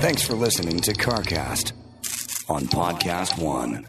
Thanks for listening to CarCast on Podcast One.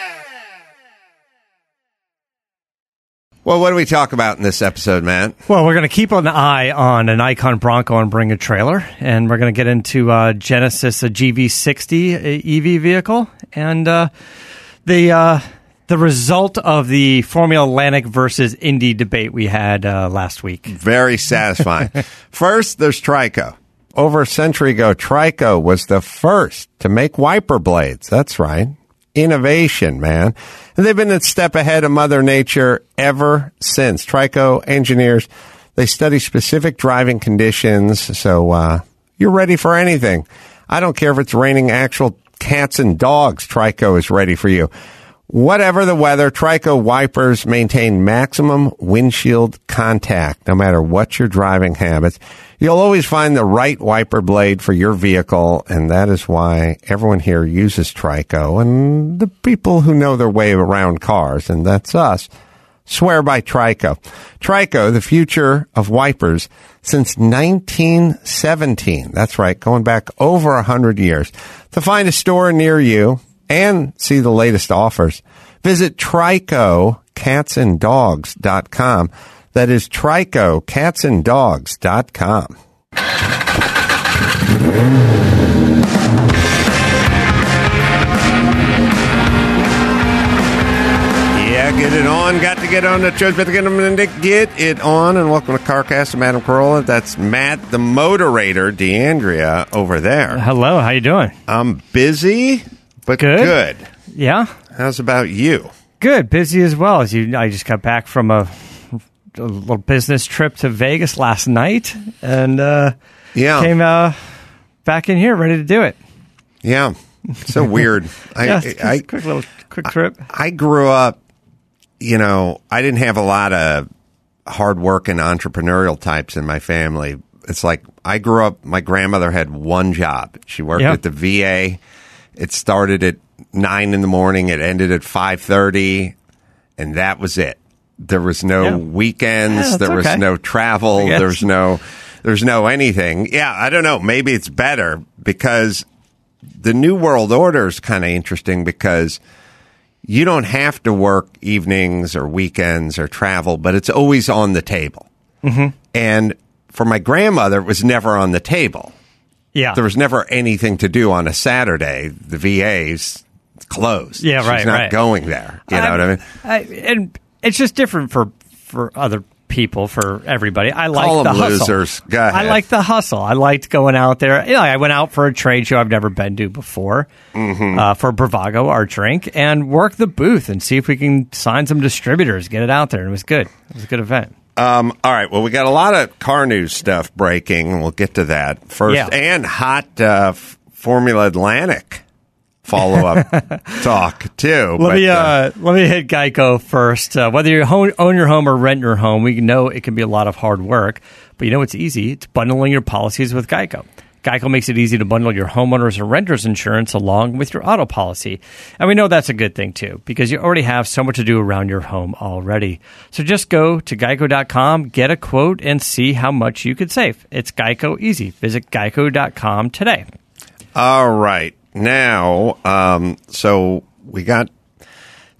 Well, what do we talk about in this episode, Matt? Well, we're going to keep an eye on an Icon Bronco and bring a trailer, and we're going to get into uh, Genesis, a GV60 EV vehicle, and uh, the uh, the result of the Formula Atlantic versus Indy debate we had uh, last week. Very satisfying. first, there's Trico. Over a century ago, Trico was the first to make wiper blades. That's right. Innovation, man. And they've been a step ahead of Mother Nature ever since. Trico engineers, they study specific driving conditions, so uh, you're ready for anything. I don't care if it's raining actual cats and dogs, Trico is ready for you. Whatever the weather, Trico wipers maintain maximum windshield contact no matter what your driving habits. You'll always find the right wiper blade for your vehicle, and that is why everyone here uses Trico. And the people who know their way around cars, and that's us, swear by Trico. Trico, the future of wipers since 1917. That's right, going back over a hundred years. To find a store near you and see the latest offers, visit TricoCatsandDogs.com. That is TricoCatsandDogs.com. Yeah, get it on. Got to get on the show. Better get, them, get it on. And welcome to CarCast and Madam Carolla. That's Matt, the moderator, D'Andrea, over there. Hello, how you doing? I'm busy, but Good. good. Yeah, How's about you? good. Busy as well. As you, I just got back from a, a little business trip to Vegas last night, and uh, Yeah. came uh, back in here ready to do it. Yeah. So weird. I, yeah, I, a quick little quick trip. I grew up, you know, I didn't have a lot of hardworking entrepreneurial types in my family. It's like I grew up, my grandmother had one job. She worked Yeah. at the VA. It started at nine in the morning. It ended at 530 and that was it. There was no Yeah. weekends. Yeah, there was okay. no travel. There's no, there's no anything. Yeah. I don't know. Maybe it's better because the new world order is kind of interesting because you don't have to work evenings or weekends or travel, but it's always on the table. Mm-hmm. And for my grandmother, it was never on the table. Yeah, There was never anything to do on a Saturday. The VA's closed. Yeah, right, She's not right. going there. You know what I mean? I, and it's just different for for other people, for everybody. I like the hustle. losers. Go I like the hustle. I liked going out there. You know, I went out for a trade show I've never been to before Mm-hmm. uh, for Bravago, our drink, and work the booth and see if we can sign some distributors, get it out there. And it was good. It was a good event. Um, all right. Well, we got a lot of car news stuff breaking. and We'll get to that first. Yeah. And hot uh, Formula Atlantic follow up talk, too. Let But, me uh, let me hit Geico first. Uh, whether you own your home or rent your home, we know it can be a lot of hard work, but you know it's easy. It's bundling your policies with Geico. Geico makes it easy to bundle your homeowners or renters insurance along with your auto policy. And we know that's a good thing too, because you already have so much to do around your home already. So just go to geico.com, get a quote, and see how much you could save. It's Geico easy. Visit geico.com today. All right. Now, um, so we got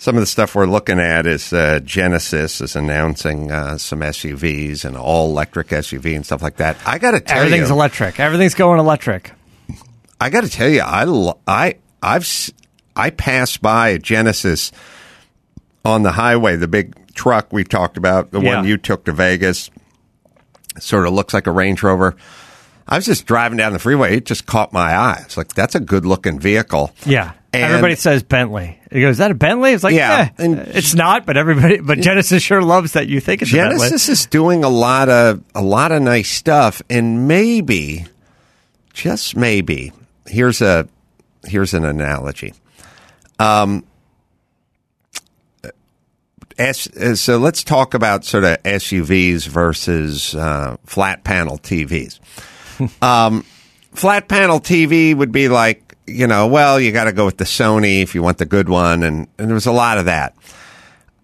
some of the stuff we're looking at is uh, Genesis is announcing uh, some SUVs and all electric SUV and stuff like that. I got to tell Everything's you, everything's electric. Everything's going electric. I got to tell you, I I I've I passed by a Genesis on the highway, the big truck we talked about, the Yeah. one you took to Vegas. Sort of looks like a Range Rover. I was just driving down the freeway. It just caught my eye. It's like that's a good looking vehicle. Yeah. And- everybody says Bentley. He goes, "Is that a Bentley?" It's like, Yeah, yeah, and- it's not. But everybody, but Genesis sure loves that you think it's a Bentley. Genesis is doing a lot of a lot of nice stuff, and maybe, just maybe, here's a here's an analogy. Um, S, so let's talk about sort of SUVs versus uh, flat panel TVs. um, flat panel TV would be like, you know, well, you got to go with the Sony if you want the good one, and, and there was a lot of that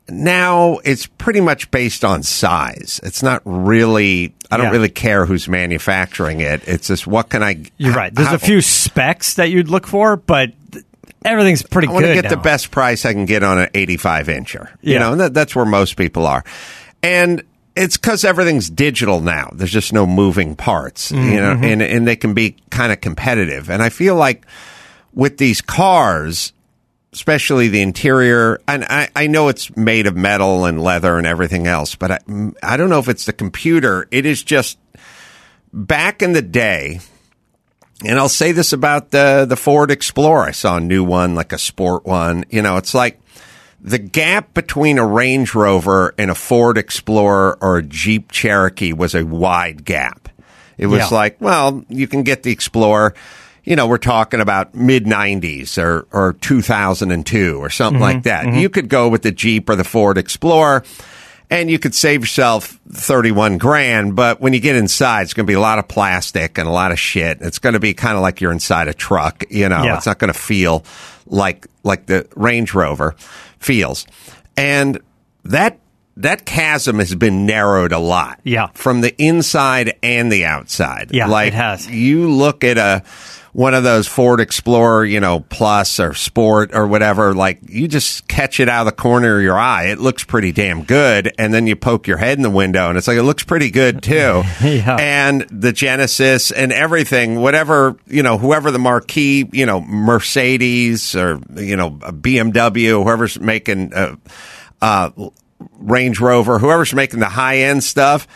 now it's pretty much based on size. It's not really. I don't Yeah. really care who's manufacturing it. It's just what can I? You're right. There's how- a few specs that you'd look for, but th- everything's pretty I want good. to get the now. best price I can get on an 85 incher. You Yeah. know, and that, that's where most people are, and it's because everything's digital now. There's just no moving parts. You know, Mm-hmm. and and they can be kind of competitive. And I feel like with these cars. Especially the interior, and I, I know it's made of metal and leather and everything else, but I, I don't know if it's the computer. It is just back in the day, and I'll say this about the the Ford Explorer. I saw a new one, like a sport one. You know, it's like the gap between a Range Rover and a Ford Explorer or a Jeep Cherokee was a wide gap. It was Yeah. like, well, you can get the Explorer. You know, we're talking about mid 90s or, or 2002 or something like mm-hmm. that. Mm-hmm. You could go with the Jeep or the Ford Explorer and you could save yourself 31 grand. But when you get inside, it's going to be a lot of plastic and a lot of shit. It's going to be kind of like you're inside a truck. You know, Yeah. it's not going to feel like, like the Range Rover feels. And that, that chasm has been narrowed a lot. Yeah. From the inside and the outside. Yeah, like it has. you look at a, one of those Ford Explorer, you know, Plus or Sport or whatever, like you just catch it out of the corner of your eye. It looks pretty damn good. And then you poke your head in the window and it's like, it looks pretty good too. Yeah. And the Genesis and everything, whatever, you know, whoever the marquee, you know, Mercedes or, you know, a BMW, whoever's making, uh, uh, Range Rover, whoever's making the high end stuff,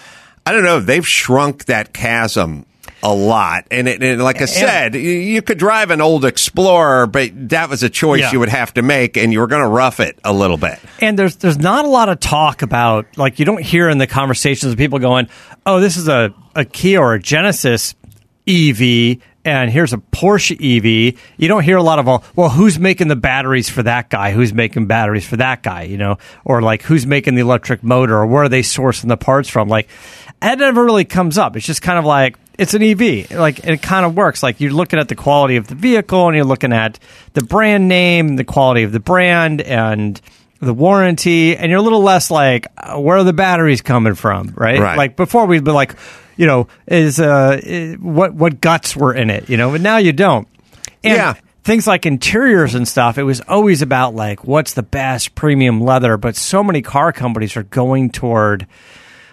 I don't know. They've shrunk that chasm a lot. And, it, and like I said, you, you could drive an old Explorer, but that was a choice Yeah. you would have to make, and you were going to rough it a little bit. And there's there's not a lot of talk about like you don't hear in the conversations of people going, "Oh, this is a a Kia or a Genesis EV." And here's a Porsche EV. You don't hear a lot of, well, well, who's making the batteries for that guy? Who's making batteries for that guy? You know, or like who's making the electric motor, or where are they sourcing the parts from? Like, that never really comes up. It's just kind of like it's an EV. Like it kind of works. Like you're looking at the quality of the vehicle, and you're looking at the brand name, the quality of the brand, and the warranty, and you're a little less like, uh, where are the batteries coming from, right? Right. Like before, we'd be like, you know, is uh, what what guts were in it, you know, but now you don't. And Yeah. Things like interiors and stuff, it was always about like what's the best premium leather, but so many car companies are going toward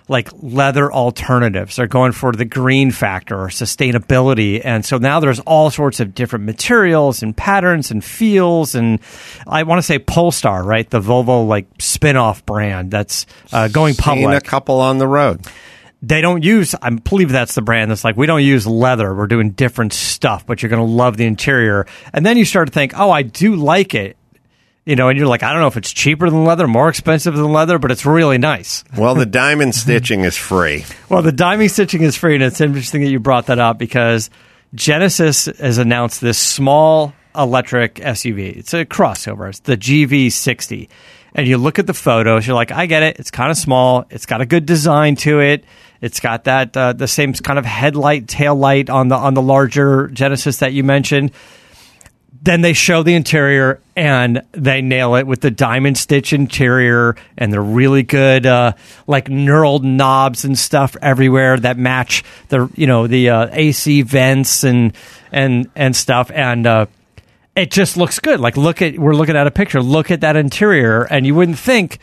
like leather alternatives. They're going for the green factor or sustainability. And so now there's all sorts of different materials and patterns and feels. And I want to say Polestar, right? The Volvo like spin-off brand that's uh, going public. Seen a couple on the road. They don't use, I believe that's the brand that's like, we don't use leather. We're doing different stuff, but you're going to love the interior. And then you start to think, oh, I do like it. You know, and you're like, I don't know if it's cheaper than leather, more expensive than leather, but it's really nice. Well, the diamond stitching is free. Well, the diamond stitching is free, and it's interesting that you brought that up because Genesis has announced this small electric SUV. It's a crossover. It's the GV60. And you look at the photos, you're like, I get it. It's kind of small. It's got a good design to it. It's got that uh, the same kind of headlight, tail light on the on the larger Genesis that you mentioned then they show the interior and they nail it with the diamond stitch interior and the really good uh, like knurled knobs and stuff everywhere that match the you know the uh, AC vents and and and stuff and uh, it just looks good. Like look at we're looking at a picture. Look at that interior, and you wouldn't think.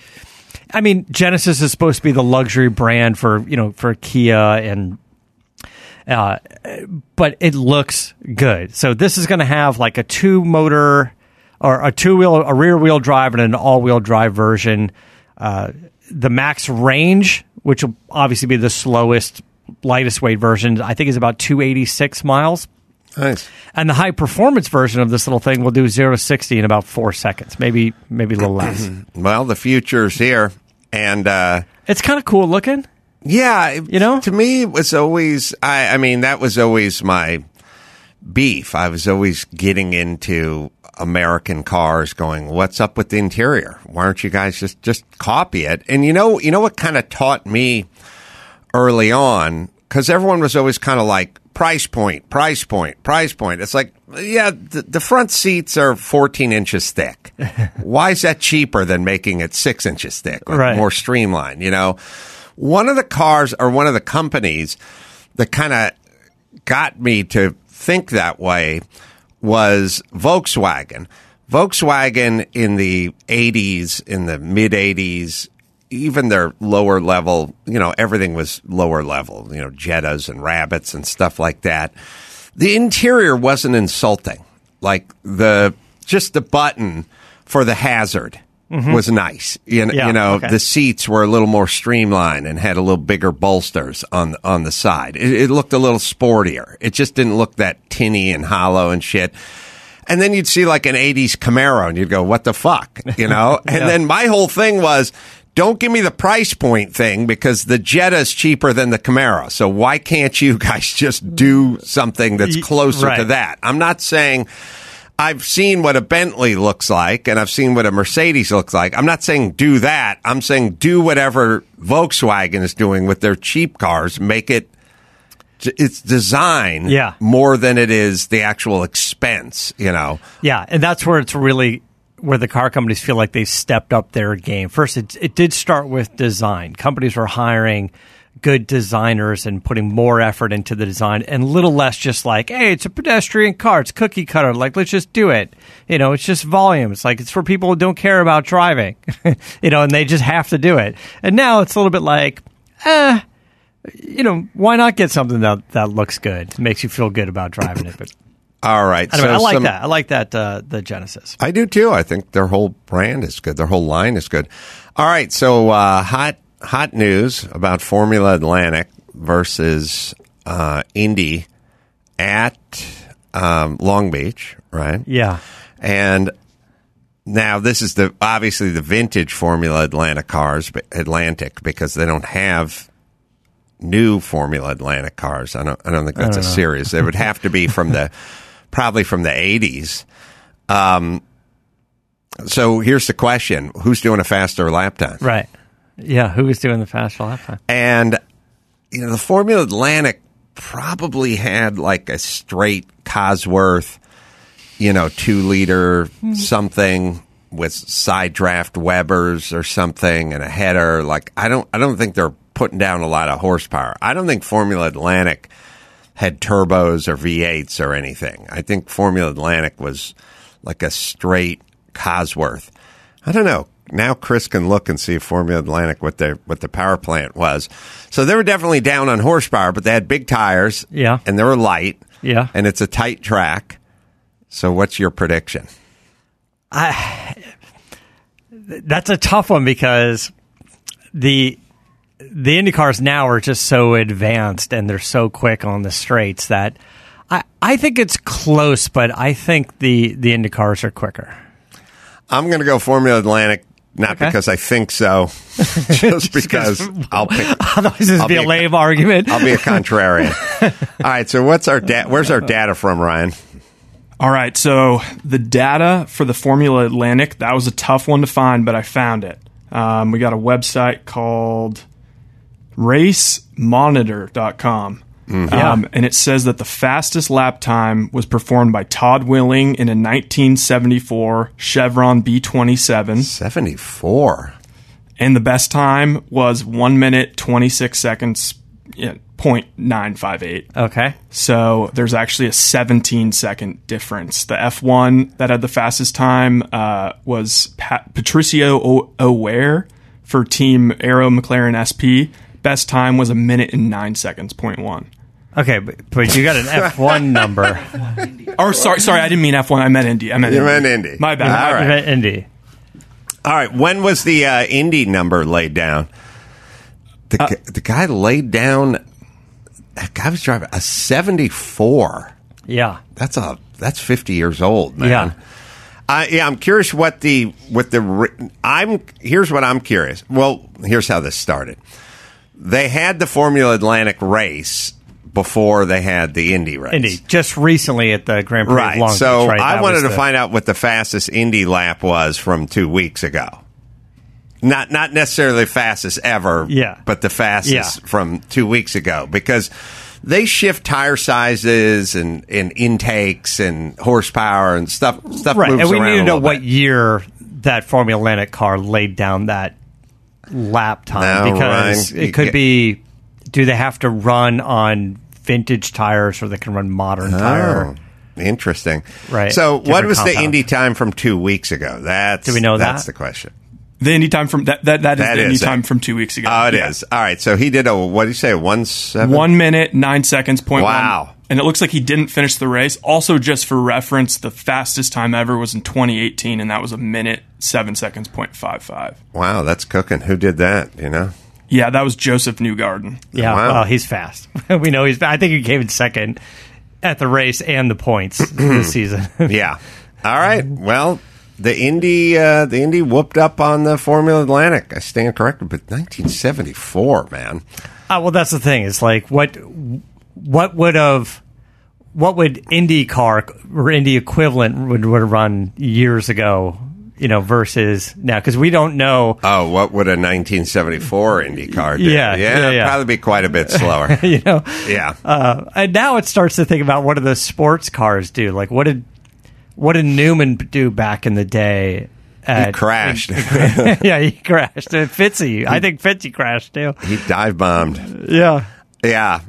I mean, Genesis is supposed to be the luxury brand for you know for Kia and. Uh, but it looks good. So this is going to have like a two motor or a two wheel, a rear wheel drive, and an all wheel drive version. Uh, the max range, which will obviously be the slowest, lightest weight version, I think is about 286 miles. Nice. And the high performance version of this little thing will do zero to 60 in about four seconds, maybe maybe a little less. Well, the future's here, and uh, it's kind of cool looking. yeah, You know? to me, it was always. I, I mean, that was always my beef. I was always getting into American cars, going, "What's up with the interior? Why aren't you guys just just copy it?" And you know, you know what kind of taught me early on because everyone was always kind of like price point, price point, price point. It's like, yeah, the, the front seats are 14 inches thick. Why is that cheaper than making it six inches thick, or Right. more streamlined? You know, one of the cars or one of the companies that kind of got me to think that way was Volkswagen. Volkswagen in the 80s, in the mid 80s, even their lower level, you know, everything was lower level, you know, Jettas and Rabbits and stuff like that. The interior wasn't insulting. Like the, just the button for the hazard mm-hmm. was nice. You, Yeah, you know, okay. the seats were a little more streamlined and had a little bigger bolsters on on the side. It, it looked a little sportier. It just didn't look that tinny and hollow and shit. And then you'd see like an '80s Camaro, and you'd go, "What the fuck?" You know. And then my whole thing was. Don't give me the price point thing because the Jetta is cheaper than the Camaro. So why can't you guys just do something that's closer to that? I'm not saying I've seen what a Bentley looks like and I've seen what a Mercedes looks like. I'm not saying do that. I'm saying do whatever Volkswagen is doing with their cheap cars. Make it it's design Yeah. more than it is the actual expense, you know. Yeah, and that's where it's really where the car companies feel like they stepped up their game. First, it, it did start with design. Companies were hiring good designers and putting more effort into the design and little less just like, hey, it's a pedestrian car, it's cookie cutter. Like, let's just do it. You know, it's just volumes. Like, it's for people who don't care about driving, you know, and they just have to do it. And now it's a little bit like, eh, you know, why not get something that, that looks good, makes you feel good about driving it? But All right. anyway, so I like some- that. I like that, uh, the Genesis. I do too. I think their whole brand is good. Their whole line is good. All right, so uh, hot hot news about Formula Atlantic versus uh, Indy at um, Long Beach, right? Yeah. And now this is the obviously the vintage Formula Atlantic cars, Atlantic, because they don't have new Formula Atlantic cars. I don't. I don't think that's a series. They would have to be from the probably from the eighties. Um. So here's the question: Who's doing a faster lap time? Right. Yeah. Who was doing the fast lap time? And you know, the Formula Atlantic probably had like a straight Cosworth, you know, two liter something with side draft Webers or something and a header. Like I don't I don't think they're putting down a lot of horsepower. I don't think Formula Atlantic had turbos or V8s or anything. I think Formula Atlantic was like a straight Cosworth. I don't know. Now Chris can look and see Formula Atlantic what their what the power plant was. So they were definitely down on horsepower, but they had big tires. Yeah. And they were light. Yeah. And it's a tight track. So what's your prediction? I That's a tough one because the the Indy cars now are just so advanced and they're so quick on the straights that I, I think it's close, but I think the the Indy cars are quicker. I'm going to go Formula Atlantic, not Okay. because I think so, just because I'll pick. Otherwise, this I'll would be be a a- lame argument. I'll be a contrarian. All right. So what's our da- Where's our data from, Ryan? All right, so the data for the Formula Atlantic, that was a tough one to find, but I found it. Um, we got a website called racemonitor.com. Um, and it says that the fastest lap time was performed by Todd Willing in a 1974 Chevron B27. Seventy four. And the best time was 1 minute 26 seconds, yeah, 0.958. Okay. So there's actually a 17 second difference. The F1 that had the fastest time uh, was Pat- Patricio o- O'Ward for Team Arrow McLaren SP. Best time was a minute and nine seconds, point one. Okay, but, but you got an F1 number. Or sorry, sorry, I didn't mean F1. I meant Indy. I meant You Indy. meant Indy. My bad. All My right. Indy. All right. When was the uh, Indy number laid down? The, Uh, gu- the guy laid down. That guy was driving a seventy-four. Yeah. That's a that's fifty years old, man. Yeah. I, yeah, I'm curious what the what the ri- I'm here's what I'm curious. Well, here's how this started. They had the Formula Atlantic race before they had the Indy race. Indy. Just recently at the Grand Prix of Right. Long so right? I That wanted to the- find out what the fastest Indy lap was from two weeks ago. Not not necessarily the fastest ever, Yeah. but the fastest Yeah. from two weeks ago because they shift tire sizes and, and intakes and horsepower and stuff stuff Right, moves and we need to know what year that Formula Atlantic car laid down that lap time No, because Ryan, it could get- be. Do they have to run on vintage tires or they can run modern oh, tire? Oh, interesting. Right. So, what Different was the compound. Indy time from two weeks ago? That's Do we know that's that? the question. The Indy time from that that, that is That the Indy is it. time from two weeks ago. Oh, it is. Yeah. All right. So he did a what do you say? One seven. One minute, nine seconds, point. point one. Wow. And it looks like he didn't finish the race. Also, just for reference, the fastest time ever was in 2018, and that was a minute, seven seconds, point five five. Wow, that's cooking. Who did that? You know. Yeah, that was Josef Newgarden. Yeah, Wow. well, he's fast. we know he's. I think he came in second at the race and the points this season. Yeah. All right. Well, the Indy, uh, the Indy whooped up on the Formula Atlantic. I stand corrected, but 1974, man. Uh, well, that's the thing. It's like what what would have what would IndyCar or Indy equivalent would would have run years ago, you know, versus now because we don't know. Oh, what would a 1974 Indy car do? Yeah, yeah, it'd yeah. probably be quite a bit slower. You know, yeah. uh, and now it starts to think about what do the sports cars do? Like, what did what did Newman do back in the day? he At, crashed. yeah, he crashed. And Fitzy, I think Fitzy crashed too. he dive bombed. Yeah, Yeah.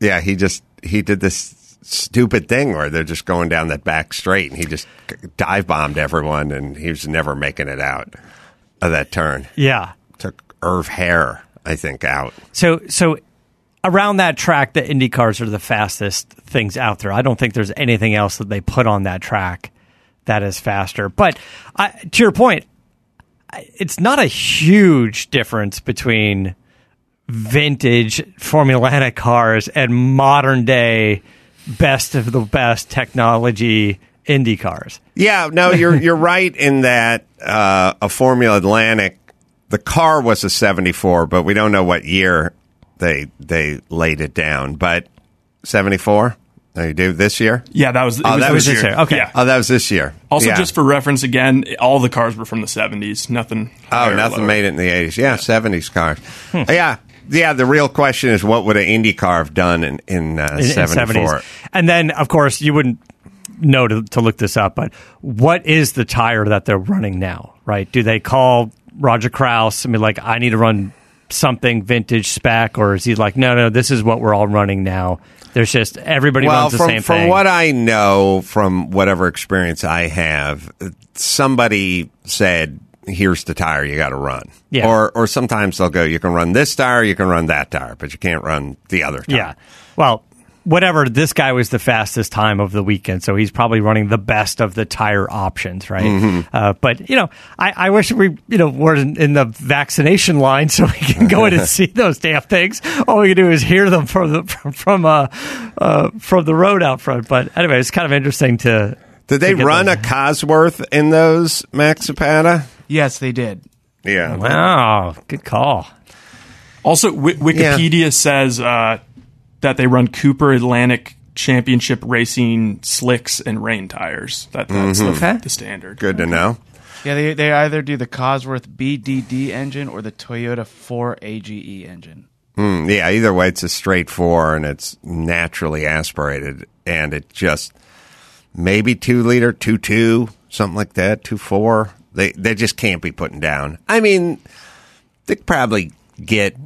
Yeah. He just, he did this stupid thing where they're just going down that back straight and he just dive bombed everyone and he was never making it out of that turn. yeah. Took Irv Hare, I think, out. So, so around that track, the Indy cars are the fastest things out there. I don't think there's anything else that they put on that track that is faster. But I, to your point, it's not a huge difference between vintage Formula Atlantic cars and modern day best of the best technology Indy cars. Yeah, no, you're you're right in that uh, a Formula Atlantic, the car was a '74, but we don't know what year they they laid it down. But '74, they do this year. Yeah, that was. It Oh, was that was this year. year. Okay. Yeah. Oh, that was this year. Also, Yeah. just for reference, again, all the cars were from the 70s. Nothing. oh, nothing made it in the '80s. Yeah, '70s cars. Yeah, yeah. The real question is, what would an IndyCar have done in in uh, in, in '74? 70s. And then, of course, you wouldn't know to, to look this up, but what is the tire that they're running now, right? Do they call Roger Kraus and be like, I need to run something vintage spec, or is he like, no, no, this is what we're all running now? There's just everybody well, runs the from, same from thing. what I know, from whatever experience I have, somebody said, "Here's the tire you got to run." Yeah. Or or sometimes they'll go, "You can run this tire, you can run that tire, but you can't run the other tire." yeah. Well, whatever. This guy was the fastest time of the weekend, so he's probably running the best of the tire options, right? Mm-hmm. Uh, but you know, I, I wish we, you know, were in, in the vaccination line so we can go in and see those damn things. All we can do is hear them from the from from, uh, uh, from the road out front. But anyway, it's kind of interesting to. Did they run a Cosworth in those Max Zapata? Yes, they did. Yeah. Wow, good call. Also, w- Wikipedia says uh, that they run Cooper Atlantic Championship Racing slicks and rain tires. That, that's the, Okay. the standard. Good to know. Yeah, they they either do the Cosworth BDD engine or the Toyota 4AGE engine. Mm, yeah, either way, it's a straight four and it's naturally aspirated, and it just maybe two liter, two two, something like that, two four. They they just can't be putting down. I mean, they could probably get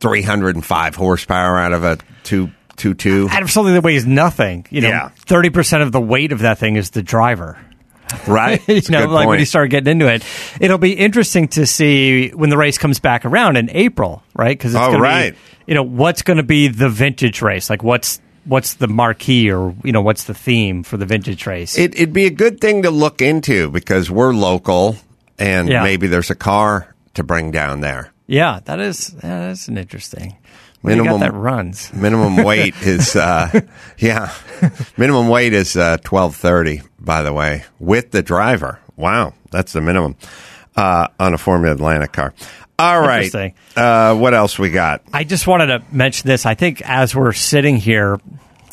305 horsepower out of a two two two. Out of something that weighs nothing, you know, Yeah. thirty percent of the weight of that thing is the driver. Right? you know, like when point. you start getting into it, it'll be interesting to see when the race comes back around in April, right? Because it's Oh, going to right. be, you know, what's going to be the vintage race? Like, what's what's the marquee, or you know, what's the theme for the vintage race? It, it'd be a good thing to look into because we're local, and Yeah. maybe there's a car to bring down there. yeah, that is yeah, that's an interesting. What Minimum- got that runs. Minimum weight is uh, yeah, minimum weight is uh, twelve thirty. By the way, with the driver. Wow, that's the minimum uh, on a Formula Atlantic car. All right, uh, what else we got? I just wanted to mention this. I think as we're sitting here,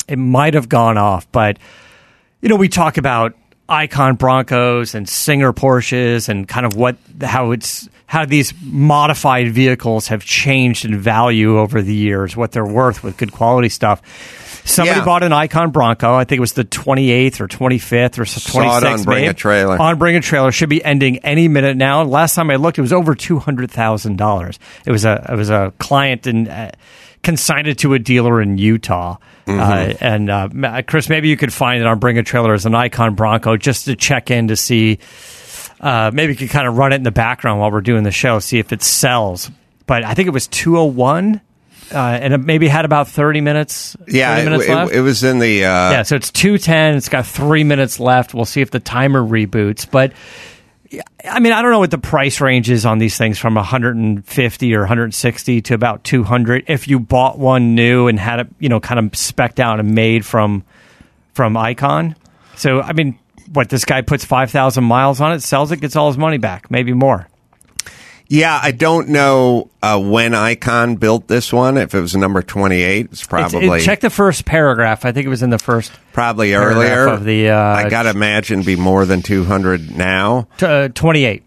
it might have gone off, but you know, we talk about icon Broncos and Singer Porsches and kind of what how it's how these modified vehicles have changed in value over the years, what they're worth with good quality stuff. Somebody Yeah. bought an Icon Bronco. I think it was the 28th or 25th or 26th. Saw it on Bring maybe. a Trailer. On Bring a Trailer should be ending any minute now. Last time I looked, it was over two hundred thousand dollars. It was a it was a client and uh, consigned it to a dealer in Utah. Mm-hmm. Uh, and uh, Chris, maybe you could find it on Bring a Trailer as an Icon Bronco just to check in to see. Uh, maybe you could kind of run it in the background while we're doing the show, see if it sells. But I think it was two hundred one. Uh, and it maybe had about 30 minutes. Yeah, 30 it, minutes it- left. it was in the uh, Yeah, so it's two ten. It's got three minutes left. We'll see if the timer reboots. But I mean, I don't know what the price range is on these things from 150 or 160 to about 200. If you bought one new and had it, you know, kind of specked out and made from from Icon. So I mean, what this guy puts 5,000 miles on it, sells it, gets all his money back, maybe more. Yeah, I don't know uh, when Icon built this one. If it was number twenty-eight, it's It's- probably it- check the first paragraph. I think it was in the first probably earlier. of the, uh, I gotta imagine be more than two hundred now. t- uh, 28.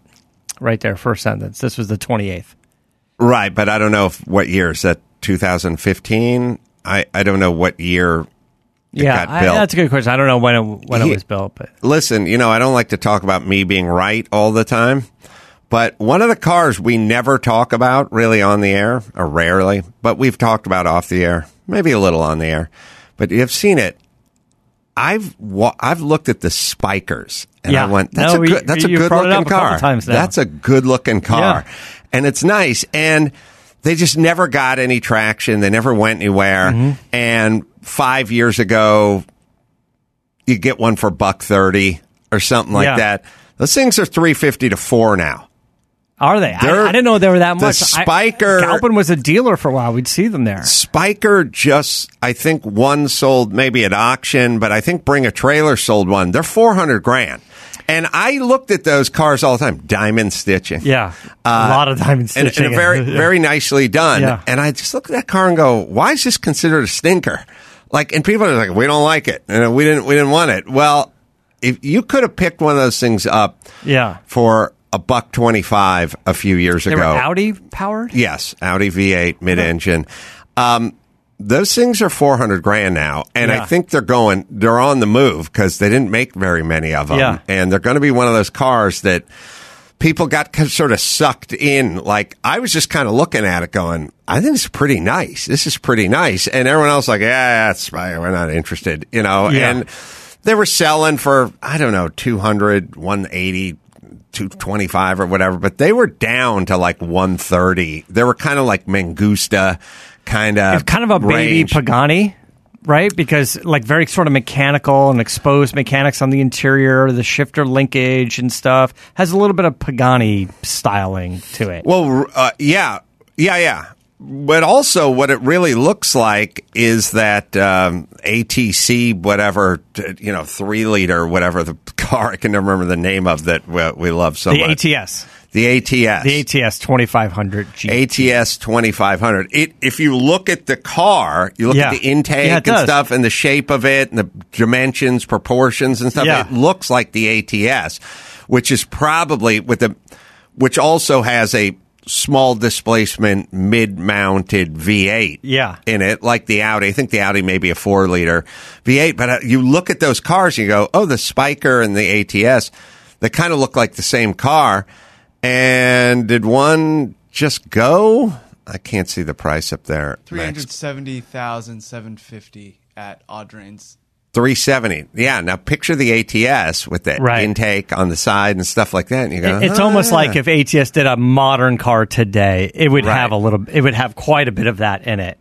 Right there, first sentence. This was the 28th. Right, but I don't know if what year is that. 2015. I I don't know what year. It yeah, I- that's a good question. I don't know when it, when it was built, but Listen, you know I don't like to talk about me being right all the time, but one of the cars we never talk about really on the air, or rarely, but we've talked about off the air, maybe a little on the air, but you've seen it. I've wa- I've looked at the Spykers and Yeah. I went, that's No, a we- good, that's a good looking a car. That's a good looking car, Yeah. and it's nice. And they just never got any traction. They never went anywhere. Mm-hmm. And five years ago, you get one for buck thirty or something like Yeah. that. Those things are three fifty to four now. Are they? I, I didn't know they were that the much. I- Spyker- Galpin was a dealer for a while. We'd see them there. Spyker just, I think one sold maybe at auction, but I think Bring a Trailer sold one. They're 400 grand. And I looked at those cars all the time, diamond stitching. Yeah, a Uh, lot of diamond And, stitching. and very, very nicely done. Yeah. And I just look at that car and go, why is this considered a stinker? Like, and people are like, we don't like it. And we didn't, we didn't want it. Well, if you could have picked one of those things up yeah. for a buck 25 a few years They ago. Audi powered. Yes, Audi V8 mid-engine. Um, those things are 400 grand now, and Yeah. I think they're going. They're on the move because they didn't make very many of them, Yeah. and they're going to be one of those cars that people got sort of sucked in. Like I was just kind of looking at it, going, "I think it's pretty nice. This is pretty nice," and everyone else like, "Yeah, that's fine. We're not interested," you know. Yeah. And they were selling for I don't know 200, 180. 225 or whatever, but they were down to like 130. They were kind of like Mangusta kind of kind of a baby range. Pagani, right? Because like very sort of mechanical and exposed mechanics on the interior, the shifter linkage and stuff has a little bit of Pagani styling to it. Well, uh, yeah, yeah, yeah. But also, what it really looks like is that um, ATC, whatever, you know, three liter, whatever the car, I can never remember the name of that we, we love so the much. The ATS, the ATS. the ATS 2500 G. ATS 2500. It, if you look at the car, you look Yeah. at the intake Yeah, and does. stuff and the shape of it and the dimensions, proportions and stuff, Yeah. it looks like the ATS, which is probably with the, which also has a small displacement mid-mounted V8 Yeah. in it, like the Audi. I think the Audi may be a four liter V8, but uh, you look at those cars and you go, oh, the Spyker and the ATS, they kind of look like the same car. And did one just go? I can't see the price up there. Three Max. hundred seventy thousand seven fifty at Audrain's. 370. Yeah. Now picture the ATS with the Right. intake on the side and stuff like that. And you go, it's "Oh, almost ah. like if ATS did a modern car today, it would Right. have a little. It would have quite a bit of that in it.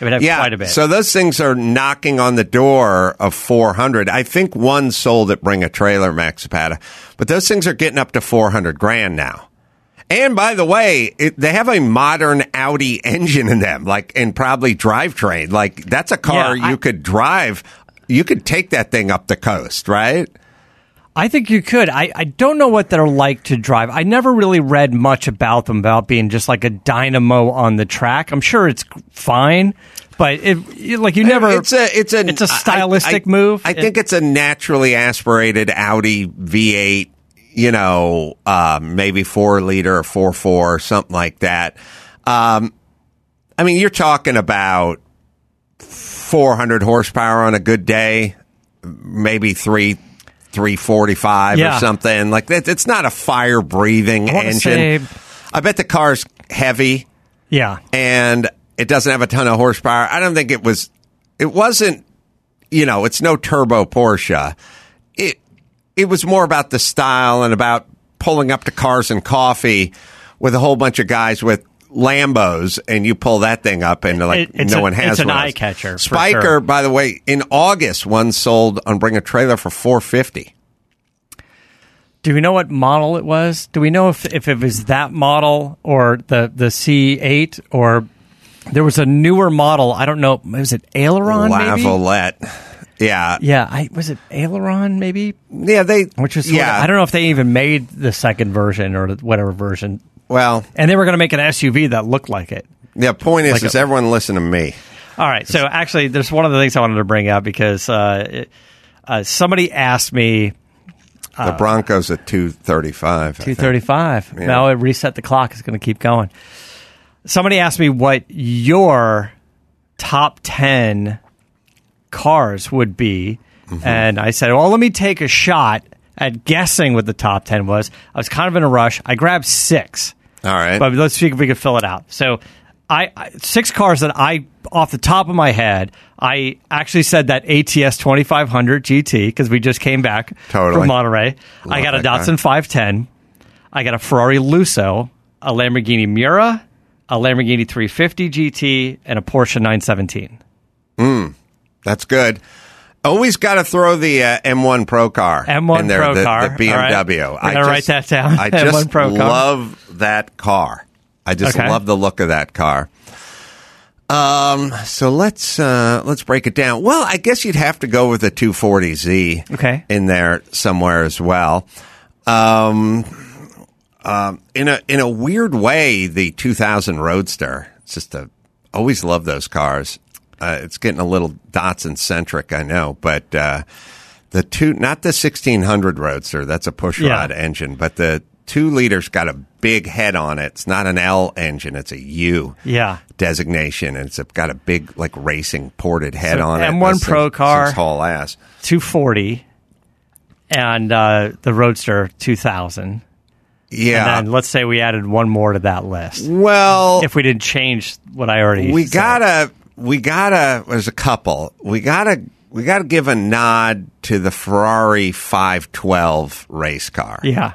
It would have yeah. quite a bit. So those things are knocking on the door of 400. I think one sold at Bring a Trailer, Max Zapata, but those things are getting up to 400 grand now. And by the way, it, they have a modern Audi engine in them, like, and probably drivetrain. Like, that's a car Yeah, I- you could drive. You could take that thing up the coast, right? I think you could. I, I don't know what they're like to drive. I never really read much about them about being just like a dynamo on the track. I'm sure it's fine, but it, it- like you never. It's a it's a it's a I- stylistic I- move. I think it's a naturally aspirated Audi V8. You know, um, maybe four liter or four four or something like that. Um, I mean, you're talking about 400 horsepower on a good day, maybe three. 345 Yeah. or something like that. It's not a fire breathing I engine. say- I bet the car's heavy yeah. and it doesn't have a ton of horsepower. I don't think it was. It wasn't. You know, it's no turbo Porsche. It it was more about the style and about pulling up to Cars and Coffee with a whole bunch of guys with Lambos, and you pull that thing up, and like it's no a- one has it's an one of eye-catcher, Spyker, sure. by the way, in August, one sold on Bring a Trailer for four fifty. Do we know what model it was? Do we know if, if it was that model or the, the C8 or there was a newer model? I don't know. Was it Aileron? Maybe? Yeah, Yeah, I was it Aileron maybe, yeah. They which was sort yeah. of, I don't know if they even made the second version or whatever version, Well, and they were going to make an SUV that looked like it. the point is, Like is a- everyone listen to me. All right, so actually, there's one of the things I wanted to bring up because uh, it, uh, somebody asked me The Broncos at two thirty five. Two thirty-five. Yeah. Now it reset the clock. It's going to keep going. Somebody asked me what your top ten cars would be, Mm-hmm. and I said, "Well, let me take a shot at guessing what the top ten was." I was kind of in a rush. I grabbed six, All right. but let's see if we can fill it out. So, I, I six cars that I, off the top of my head, I actually said that ATS twenty five hundred GT because we just came back Totally. from Monterey. I got a car. Datsun five ten. I got a Ferrari Lusso, a Lamborghini Miura, a Lamborghini 350 GT, and a Porsche 917. Hmm. That's good. Always got to throw the uh, M1 Pro car M1 in there, Pro the, car. the All right. BMW. We're gonna write that down. I M1 just car. love that car. I just Okay. love the look of that car. Um, so let's uh, let's break it down. Well, I guess you'd have to go with the 240Z Okay. in there somewhere as well. Um, um, in a in a weird way, the 2000 Roadster. It's just a always love those cars. Uh, it's getting a little Datsun centric, I know, but uh, the two not the 1600 Roadster. That's a pushrod Yeah. engine, but the two liters got a big head on it. It's not an L engine; it's a U Yeah. designation, and it's got a big like racing ported head So on it. M1 Pro thing's- car. thing's haul ass. 240, and uh, the Roadster 2000. Yeah. And then let's say we added one more to that list. well, If we didn't change what I already we said. gotta we gotta there's a couple we gotta we gotta give a nod to the ferrari 512 race car. Yeah.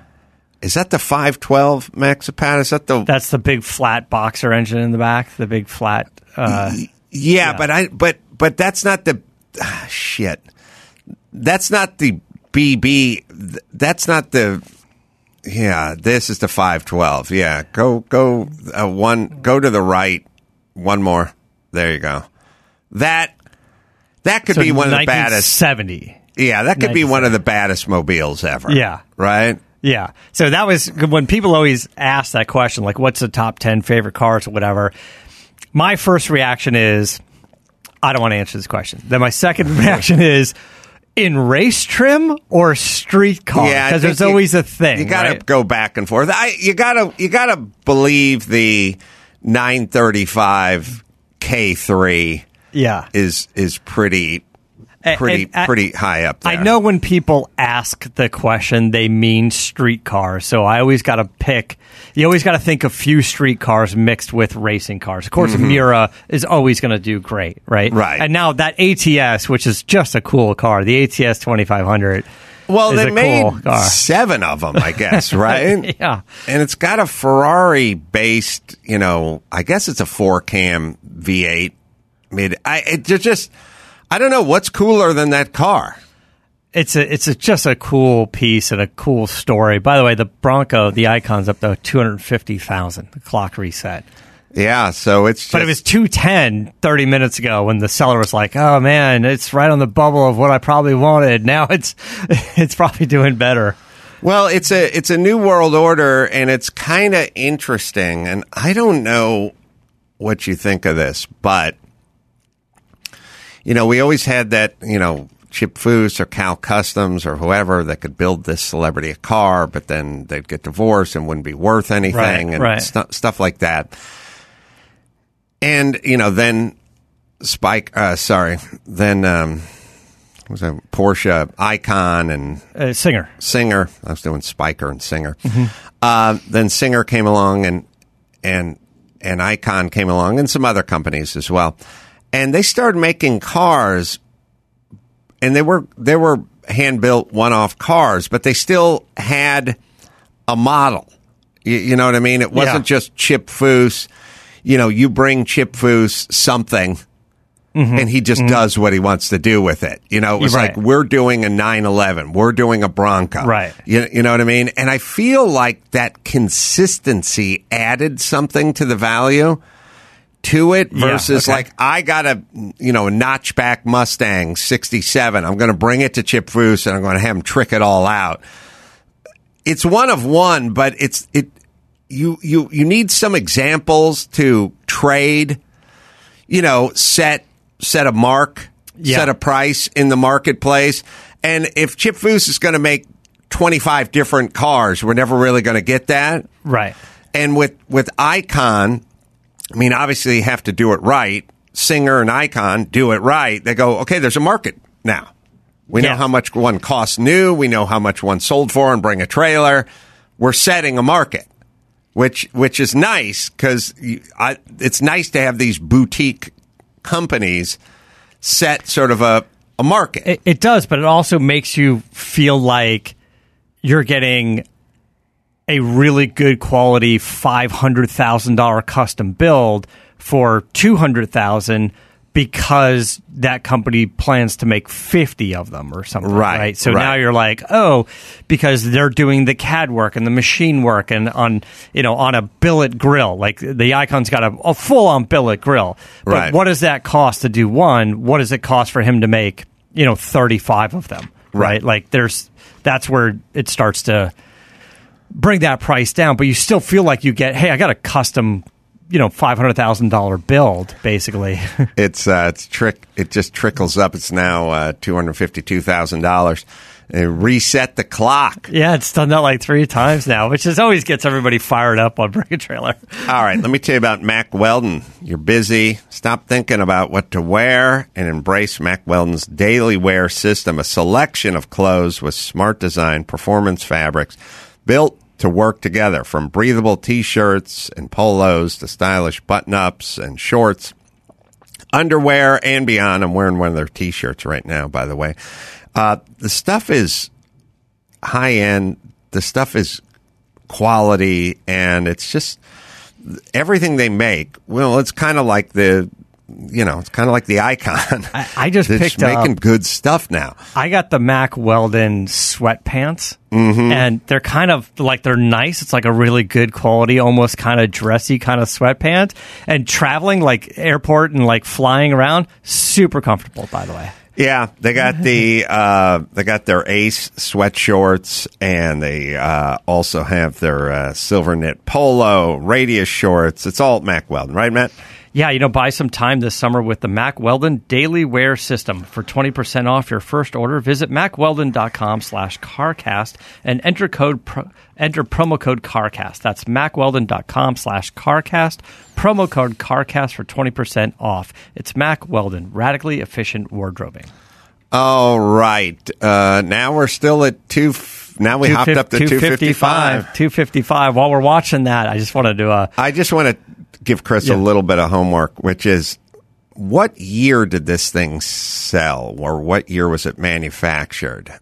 is that the 512 maxipat is that the That's the big flat boxer engine in the back, the big flat. Uh, yeah, but i but but that's not the ah, shit. That's not the bb that's not the yeah this is the 512 yeah go go uh, one go to the right one more there you go that that could so be one of the baddest Seventy. Yeah, that could be one of the baddest mobiles ever. Yeah. Right? Yeah. So that was when people always ask that question, like, what's the top 10 favorite cars or whatever? My first reaction is, I don't want to answer this question. Then my second reaction is, in race trim or street car? Yeah, Because there's you- always a thing. You got to right? go back and forth. I, you got to you got to believe the 935 K3 Yeah. is is pretty pretty and I- pretty high up there. I know when people ask the question, they mean street cars. So I always got to pick. You always got to think of few street cars mixed with racing cars. Of course, Miura is always going to do great, right? Mm-hmm. Right. And now that ATS, which is just a cool car, the ATS twenty five hundred. Well, they made cool seven of them, I guess, right? Yeah. And it's got a Ferrari based, you know, I guess it's a four cam V8 mid. I it ju- just, I don't know what's cooler than that car. It's a it's a, just a cool piece and a cool story. By the way, the Bronco, the icon's up to two hundred fifty thousand. The clock reset. Yeah, so it's just, But it was 210 30 minutes ago when the seller was like, "Oh man, it's right on the bubble of what I probably wanted." Now it's it's probably doing better. Well, it's a it's a new world order, and it's kind of interesting. And I don't know what you think of this, but you know, we always had that you know Chip Foose or Cal Customs or whoever that could build this celebrity a car, but then they'd get divorced and wouldn't be worth anything, Right, and right. stu- stuff like that. And you know, then Spike, uh, sorry, then um, was that Porsche Icon and Uh, singer. Singer. I was doing Spyker and Singer. Mm-hmm. Uh, then Singer came along, and and and Icon came along, and some other companies as well. And they started making cars, and they were they were hand built one off cars, but they still had a model. You, you know what I mean? It wasn't Yeah. just Chip Foose. You know, you bring Chip Foose something. And he just does what he wants to do with it. You know, it was Mm-hmm. Right. like we're doing a 911, we're doing a Bronco. Right. You, you know what I mean? And I feel like that consistency added something to the value to it Yeah, versus okay. like I got a you know a notchback Mustang 67. I'm going to bring it to Chip Foose and I'm going to have him trick it all out. It's one of one, but it's it you you you need some examples to trade. You know, set set a mark, Yeah. set a price in the marketplace, and if Chip Foose is going to make 25 different cars, we're never really going to get that. Right. And with with Icon, I mean, obviously you have to do it right. Singer and Icon do it right. They go, okay, there's a market now. We know how much one costs new. We know how much one sold for, and bring a trailer. We're setting a market, which which is nice because it's nice to have these boutique companies set sort of a a market. It, it does, but it also makes you feel like you're getting a really good quality five hundred thousand dollar custom build for two hundred thousand because that company plans to make 50 of them or something Right, right, so right. now you're like oh because they're doing the cad work and the machine work and on you know on a billet grill like the icon's got a, a full on billet grill but Right. what does that cost to do one what does it cost for him to make you know 35 of them right, Right. like there's that's where it starts to bring that price down but you still feel like you get hey i got a custom you know $500000 build basically It's uh, it's trick. It just trickles up. It's now uh, two hundred fifty two thousand dollars. Reset the clock. yeah it's done that like three times now which is always gets everybody fired up on bring a trailer All right, let me tell you about Mack Weldon. You're busy. Stop thinking about what to wear and embrace Mack Weldon's daily wear system, a selection of clothes with smart design, performance fabrics, built to work together from breathable t-shirts and polos to stylish button-ups and shorts underwear and beyond. I'm wearing one of their t-shirts right now, by the way. Uh, the stuff is high end. The stuff is quality, and it's just everything they make. Well, it's kind of like the, you know, it's kind of like the icon. I- I just They're picked making up- good stuff now. I got the Mack Weldon sweatpants, and they're kind of like they're nice. It's like a really good quality, almost kind of dressy kind of sweatpants. And traveling like airport and like flying around, super comfortable. By the way, Yeah, they got the uh, they got their Ace sweat shorts, and they uh, also have their uh, silver knit polo radius shorts. It's all Mack Weldon, right, Matt? Yeah, you know, buy some time this summer with the Mack Weldon Daily Wear System for twenty percent off your first order. Visit mackweldon.com/carcast and enter code pro- enter promo code CarCast. That's mackweldon.com/carcast. Promo code CarCast for twenty percent off. It's Mack Weldon, radically efficient wardrobing. All right. Uh, now we're still at two. f- Now we hopped up to 255. 255. While we're watching that, I just wanted to. Uh, I just want to give Chris Yeah. a little bit of homework, which is what year did this thing sell or what year was it manufactured?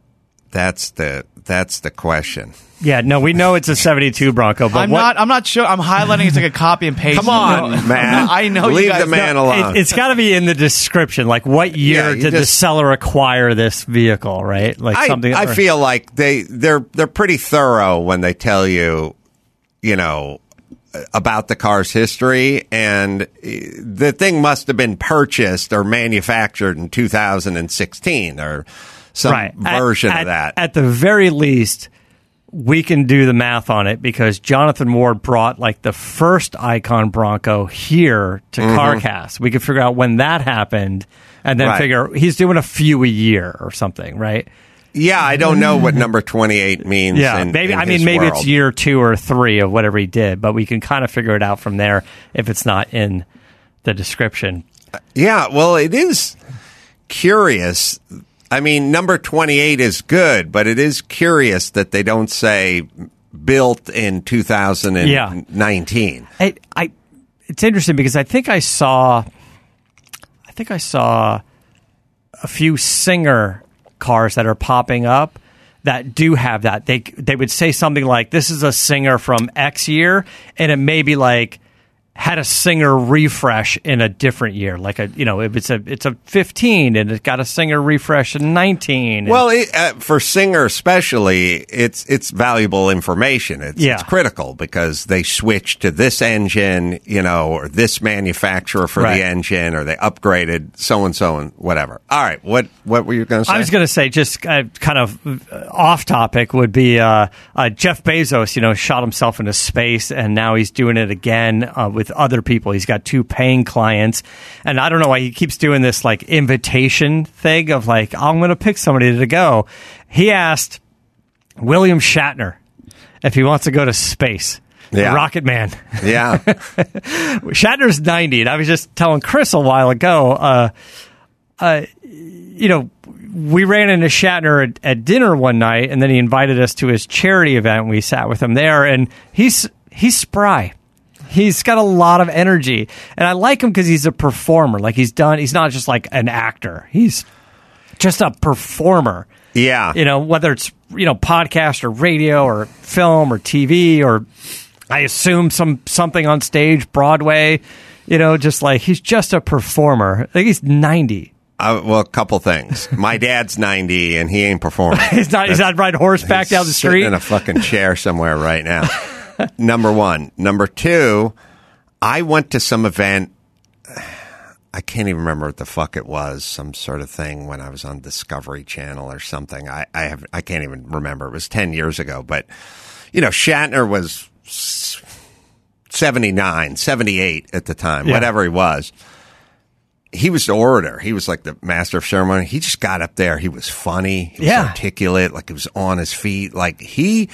That's the that's the question. yeah, no, we know it's a 72 Bronco, but I'm what, not. I'm not sure. I'm highlighting. It's like a copy and paste. Come on, man. I know. Leave you guys the man know. alone. It, it's got to be in the description. Like, what year Yeah, you did the seller acquire this vehicle? Right? Like I, something. I or- feel like they they're they're pretty thorough when they tell you, you know, about the car's history, and uh, the thing must have been purchased or manufactured in 2016 or some right version at, of that. At the very least, we can do the math on it because Jonathan Ward brought like the first Icon Bronco here to CarCast. We could figure out when that happened, and then Mm-hmm. Right. figure he's doing a few a year or something, right? Yeah, I don't know what number 28 means. Yeah, in- maybe. in I mean, maybe world. it's year two or three of whatever he did, but we can kind of figure it out from there if it's not in the description. Uh, yeah, well, it is curious. I mean, number 28 is good, but it is curious that they don't say built in 2019. I, I, it's interesting because I think I saw, I think I saw a few Singer cars that are popping up that do have that. They they would say something like, "This is a Singer from X year," and it may be like had a Singer refresh in a different year, like a you know if it's a it's a 15 and it got a Singer refresh in 19. Well, it, uh, for Singer especially, it's it's valuable information. It's, Yeah. it's critical because they switched to this engine, you know, or this manufacturer for Right. the engine, or they upgraded so and so and whatever. All right, what what were you going to say? I was going to say, just uh, kind of uh, off topic, would be uh, uh, Jeff Bezos. You know, shot himself into space, and now he's doing it again uh, with other people. He's got two paying clients, and I don't know why he keeps doing this like invitation thing of like, I'm going to pick somebody to go. He asked William Shatner if he wants to go to space. Yeah. Rocket Man. yeah, Shatner's 90, and I was just telling Chris a while ago, uh, uh, you know, we ran into Shatner at, at dinner one night, and then he invited us to his charity event. And we sat with him there, and he's he's spry. He's got a lot of energy, and I like him because he's a performer. Like he's done. He's not just like an actor. He's just a performer yeah. you know, whether it's you know podcast or radio or film or TV or I assume some something on stage, Broadway. You know, just like he's just a performer. I think he's ninety. Uh, well, a couple things. My dad's 90 and he ain't performing. He's not. He's not riding horseback down the street. in a fucking chair somewhere right now. Number one. Number two, I went to some event. I can't even remember what the fuck it was. Some sort of thing when I was on Discovery Channel or something. I, I have I can't even remember. It was ten years ago. But you know, Shatner was s- 79, 78 at the time, Yeah. whatever he was he was the orator. He was like the master of ceremony. He just got up there. He was funny. He was Yeah. articulate. Like he was on his feet. Like he,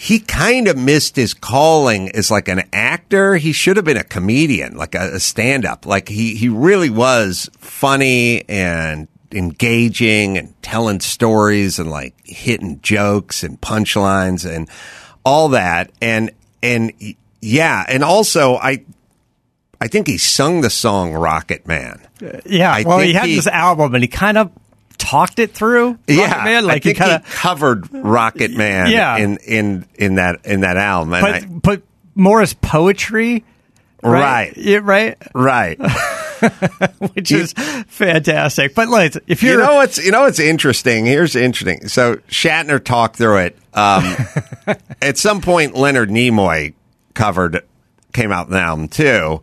he kind of missed his calling as like an actor. He should have been a comedian, like a, a stand up. Like he, he really was funny and engaging and telling stories and like hitting jokes and punchlines and all that. And, and yeah. And also I, I think he sung the song Rocket Man. yeah. I well, he had he- this album and he kind of talked it through. yeah, Man. like I think he kind he covered Rocket Man Yeah. in, in, in that in that album. But I- but more as poetry. Right. Yeah, right. right. Which is fantastic. But like, if you're you know what's you know what's interesting? Here's interesting. So Shatner talked through it. Um, at some point, Leonard Nimoy covered came out in the album too.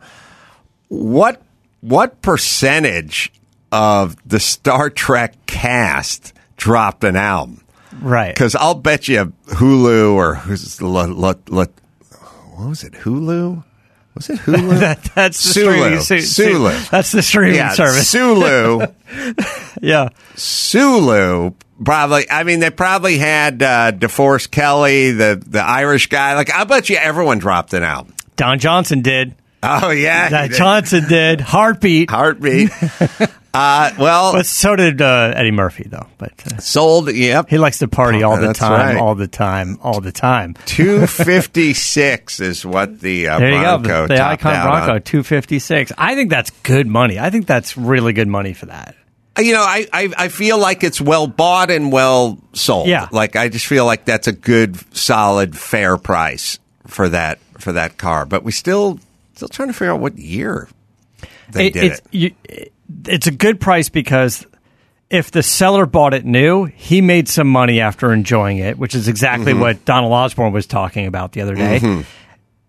What what percentage of the Star Trek cast dropped an album? right, Because I'll bet you Hulu or who's the- le- le- le- what was it? Hulu? Was it Hulu? that, that's the Sulu. su- Sulu. That's the streaming yeah, service. Sulu. yeah. Sulu probably. I mean, they probably had uh, DeForest Kelley, the the Irish guy. Like, I bet you everyone dropped an album. Don Johnson did. Oh yeah, That did. Johnson did. Heartbeat. heartbeat. Uh, well, But so did uh, Eddie Murphy, though. But uh, sold. Yep, he likes to party all the That's time, right. all the time, all the time. two fifty six is what the uh, There you Bronco go, the, the Icon Bronco, two fifty six. I think that's good money. I think that's really good money for that. You know, I, I I feel like it's well bought and well sold. Yeah. like I just feel like that's a good, solid, fair price for that for that car. But we still still trying to figure out what year they did it's, it. You, it's a good price because if the seller bought it new, he made some money after enjoying it, which is exactly Mm-hmm. what Donald Osborne was talking about the other day.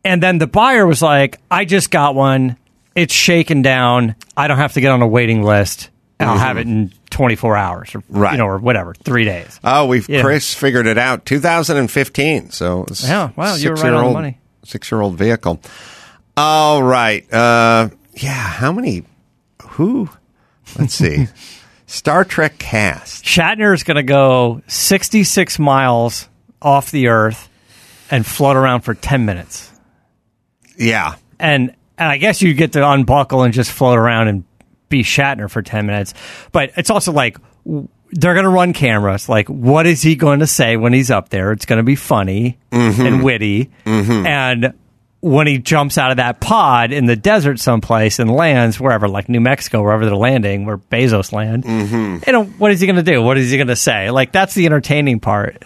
And then the buyer was like, I just got one. It's shaken down. I don't have to get on a waiting list. I'll have it in 24 hours or, Mm-hmm. Right. you know, or whatever, three days. Oh, we've Yeah. Chris figured it out. 2015. So it's Yeah, wow, you're right on money. Six-year-old vehicle. All right. Uh, yeah. How many? Who? Let's see. Star Trek cast. Shatner is going to go 66 miles off the Earth and float around for 10 minutes. Yeah. and and I guess you get to unbuckle and just float around and be Shatner for ten minutes. But it's also like they're going to run cameras. Like, what is he going to say when he's up there? It's going to be funny mm-hmm. and witty. Mm-hmm. And when he jumps out of that pod in the desert someplace and lands wherever, like New Mexico, wherever they're landing, where Bezos land, you know, what is he going to do? What is he going to say? Like, that's the entertaining part.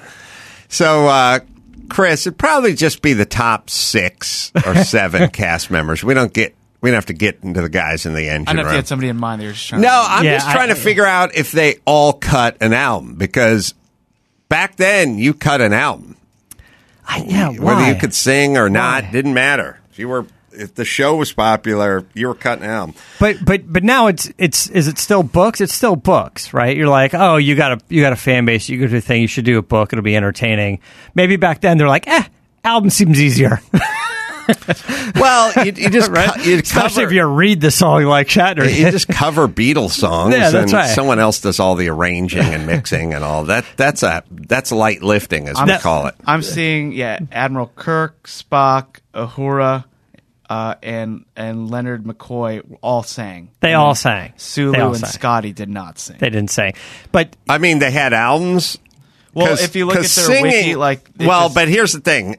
So, uh, Chris, it'd probably just be the top six or seven cast members. We don't get. We don't have to get into the guys in the engine I don't know if you had somebody in mind. They were just trying. No, to, I'm Yeah, just trying I- to figure out if they all cut an album because back then you cut an album. I, yeah, Whether why? you could sing or not Why? didn't matter. If you were if the show was popular, you were cutting album. But but but now it's it's is it still books? It's still books, right? You're like, oh, you got a you got a fan base. You go to a thing. You should do a book. It'll be entertaining. Maybe back then they're like, eh, album seems easier, Well, you, you just right? co- you Especially cover, if you read the song like Shatner. you just cover Beatles songs, Yeah, that's and right. someone else does all the arranging and mixing and all that. That's a that's light lifting, as we call it. I'm seeing yeah, Admiral Kirk, Spock, Uhura, uh, and and Leonard McCoy all sang. they all sang. Sulu all and sang. Scotty did not sing. They didn't sing, but I mean, they had albums. Well, if you look at their singing, wiki, like well, just- but here's the thing: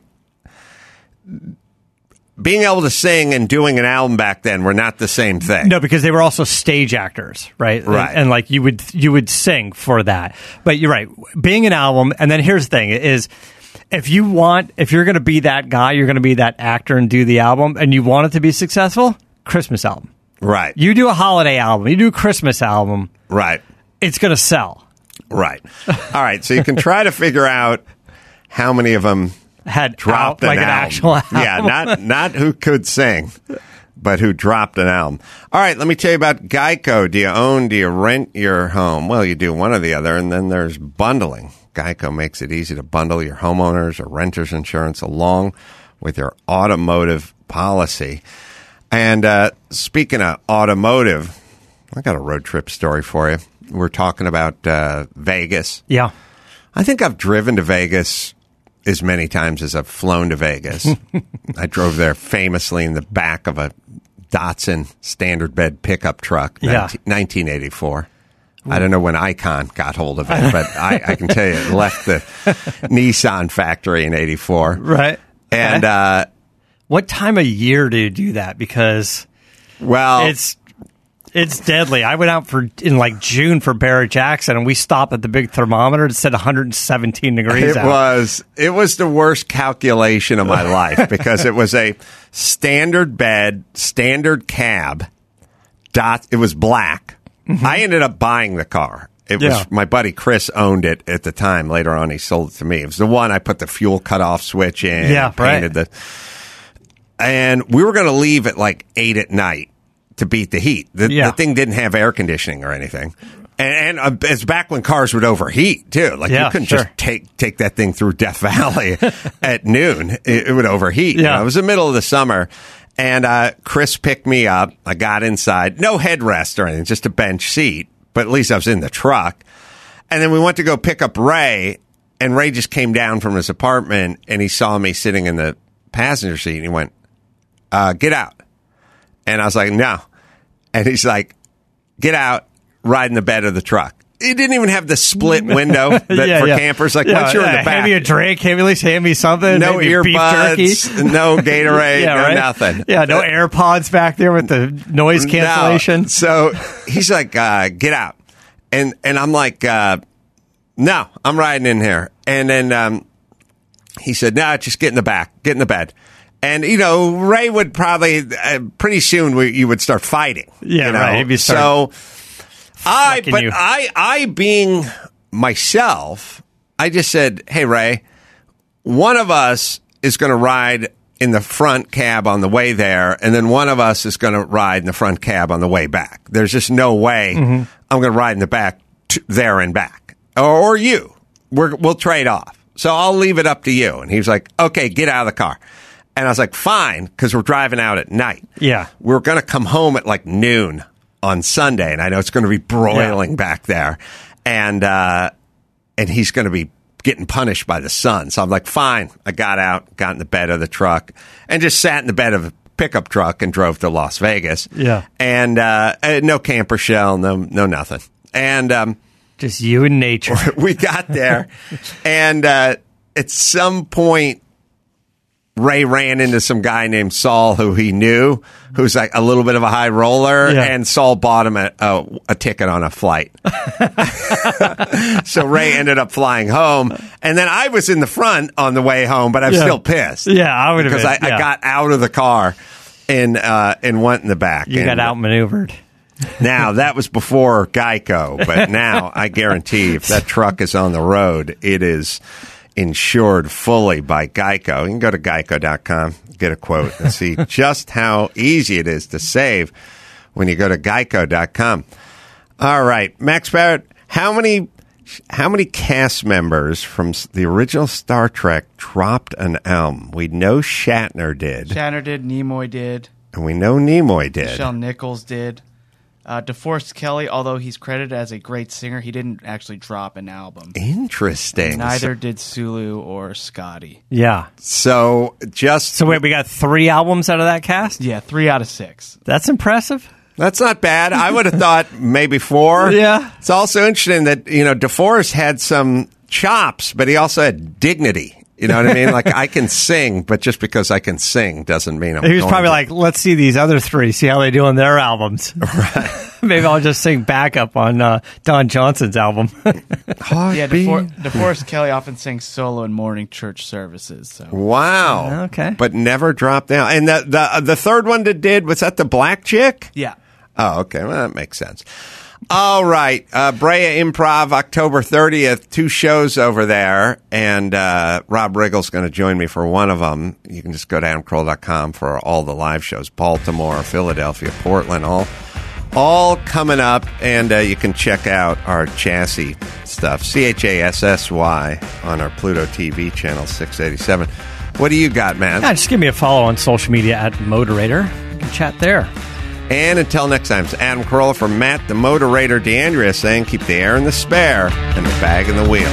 being able to sing and doing an album back then were not the same thing. No, because they were also stage actors, right? Right. And, and, like you would you would sing for that. But you're right. Being an album, and then here's the thing: is if you want, if you're going to be that guy, you're going to be that actor and do the album, and you want it to be successful, Christmas album. Right, You do a holiday album, you do a Christmas album, right, it's going to sell. right. All right, so you can try to figure out how many of them Had dropped out, like an, an actual album. Yeah, not not who could sing, but who dropped an album. All right, let me tell you about Geico. Do you own? Do you rent your home? Well, you do one or the other, and then there's bundling. Geico makes it easy to bundle your homeowners or renters insurance along with your automotive policy. And uh, speaking of automotive, I got a road trip story for you. We're talking about uh, Vegas. Yeah. I think I've driven to Vegas as many times as I've flown to Vegas. I drove there famously in the back of a Datsun standard bed pickup truck, Yeah. 19, 1984. I don't know when Icon got hold of it, but I, I can tell you it left the Nissan factory in 84. Right. And, Okay. uh, what time of year do you do that? Because well, it's it's deadly. I went out for in like June for Barrett Jackson, and we stopped at the big thermometer. It said 117 degrees. It out. was it was the worst calculation of my life because it was a standard bed, standard cab. Dot. It was black. Mm-hmm. I ended up buying the car. It was my buddy Chris owned it at the time. Later on, he sold it to me. It was the one I put the fuel cutoff switch in. Yeah, and painted the. And we were going to leave at like eight at night to beat the heat. The, Yeah. the thing didn't have air conditioning or anything. And, and uh, it's back when cars would overheat too. Like Yeah, you couldn't sure. just take take that thing through Death Valley at noon. It, it would overheat. You Yeah. know, it was the middle of the summer, and uh, Chris picked me up. I got inside, no headrest or anything, just a bench seat. But at least I was in the truck. And then we went to go pick up Ray, and Ray just came down from his apartment, and he saw me sitting in the passenger seat, and he went, uh, "Get out." And I was like, "No," and he's like, "Get out." ride in the bed of the truck. It didn't even have the split window that for campers. Like Yeah, once you're in the back, Hand me a drink. Hand me at least hand me something. no maybe beef jerky. earbuds, no Gatorade, yeah, no right? nothing. Yeah, no AirPods back there with the noise No. cancellation. So he's like, uh, "Get out," and and I'm like, uh, "No, I'm riding in here." And then um, he said, "No, just get in the back, get in the bed." And you know, Ray would probably uh, pretty soon we, you would start fighting. Yeah, you know? right. You so I, but you. I, I being myself, I just said, "Hey, Ray, one of us is going to ride in the front cab on the way there, and then one of us is going to ride in the front cab on the way back. There's just no way Mm-hmm. I'm going to ride in the back t- there and back, or, or you. We're, we'll trade off. So I'll leave it up to you. And he was like, "Okay, get out of the car." And I was like, "Fine," because we're driving out at night. Yeah. we're going to come home at like noon on Sunday, and I know it's going to be broiling back there, and uh, and he's going to be getting punished by the sun. So I'm like, fine. I got out, got in the bed of the truck, and just sat in the bed of a pickup truck and drove to Las Vegas. Yeah. and uh, uh, no camper shell, no no nothing, and. Um, Just you and nature. we got there, and uh, at some point, Ray ran into some guy named Saul who he knew, who's like a little bit of a high roller, Yeah. and Saul bought him a, a, a ticket on a flight. so Ray ended up flying home, and then I was in the front on the way home, but I'm Yeah. still pissed. Yeah, I would because I, yeah. I got out of the car and uh, and went in the back. You and, got outmaneuvered. now that was before Geico, but now I guarantee if that truck is on the road, it is insured fully by Geico. You can go to geico.com, get a quote, and see just how easy it is to save when you go to geico.com. All right, Max Barrett, how many how many cast members from the original Star Trek dropped an album? We know Shatner did, Shatner did, Nimoy did, and we know Nimoy did. Nichelle Nichols did. Uh, DeForest Kelley, although he's credited as a great singer, he didn't actually drop an album. Interesting. Neither did Sulu or Scotty. Yeah. So just So wait, we got three albums out of that cast. Yeah, three out of six. That's impressive. That's not bad. I would have thought maybe four. Yeah. It's also interesting that, you know, DeForest had some chops, but he also had dignity. You know what I mean? Like I can sing, but just because I can sing doesn't mean I'm He was going probably to. like, let's see these other three, see how they do on their albums. Maybe I'll just sing backup on uh, Don Johnson's album. Yeah, DeFor- DeForest Kelley often sings solo in morning church services. So Wow. Okay. But never dropped down. And the the uh, the third one that did was that the black chick? yeah, Oh, okay. Well, that makes sense. All right. Uh, Brea Improv, October 30th, two shows over there. And uh, Rob Riggle's going to join me for one of them. You can just go to adamcarolla.com for all the live shows Baltimore, Philadelphia, Portland, all all coming up. And uh, you can check out our chassis stuff, C H A S S Y, on our Pluto TV channel 687. What do you got, man? yeah, just give me a follow on social media at Motorator. You can chat there. And until next time, it's Adam Carolla from Matt, the Motorator DeAndrea saying keep the air in the spare and the bag in the wheel.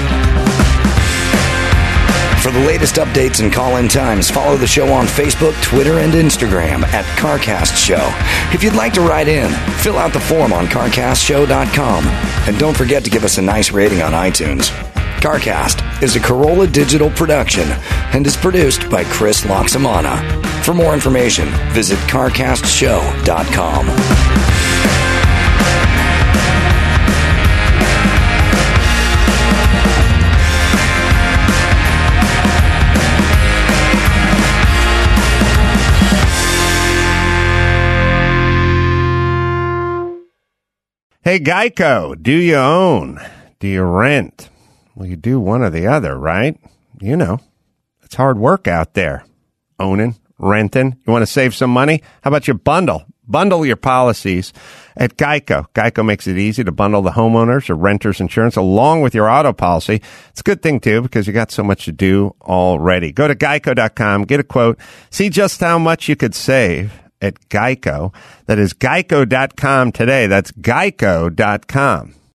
For the latest updates and call in times, follow the show on Facebook, Twitter, and Instagram at CarCast Show. If you'd like to write in, fill out the form on CarCastShow.com. And don't forget to give us a nice rating on iTunes. CarCast is a Carolla digital production and is produced by Chris Laxamana. For more information, visit CarCastShow.com. Hey, Geico, do you own? Do you rent? Well, you do one or the other, right? You know, it's hard work out there. Owning, renting. You want to save some money? How about you bundle? Bundle your policies at Geico. Geico makes it easy to bundle the homeowners or renters insurance along with your auto policy. It's a good thing too because you got so much to do already. Go to geico.com, get a quote, see just how much you could save at Geico. That is geico.com today. That's geico.com.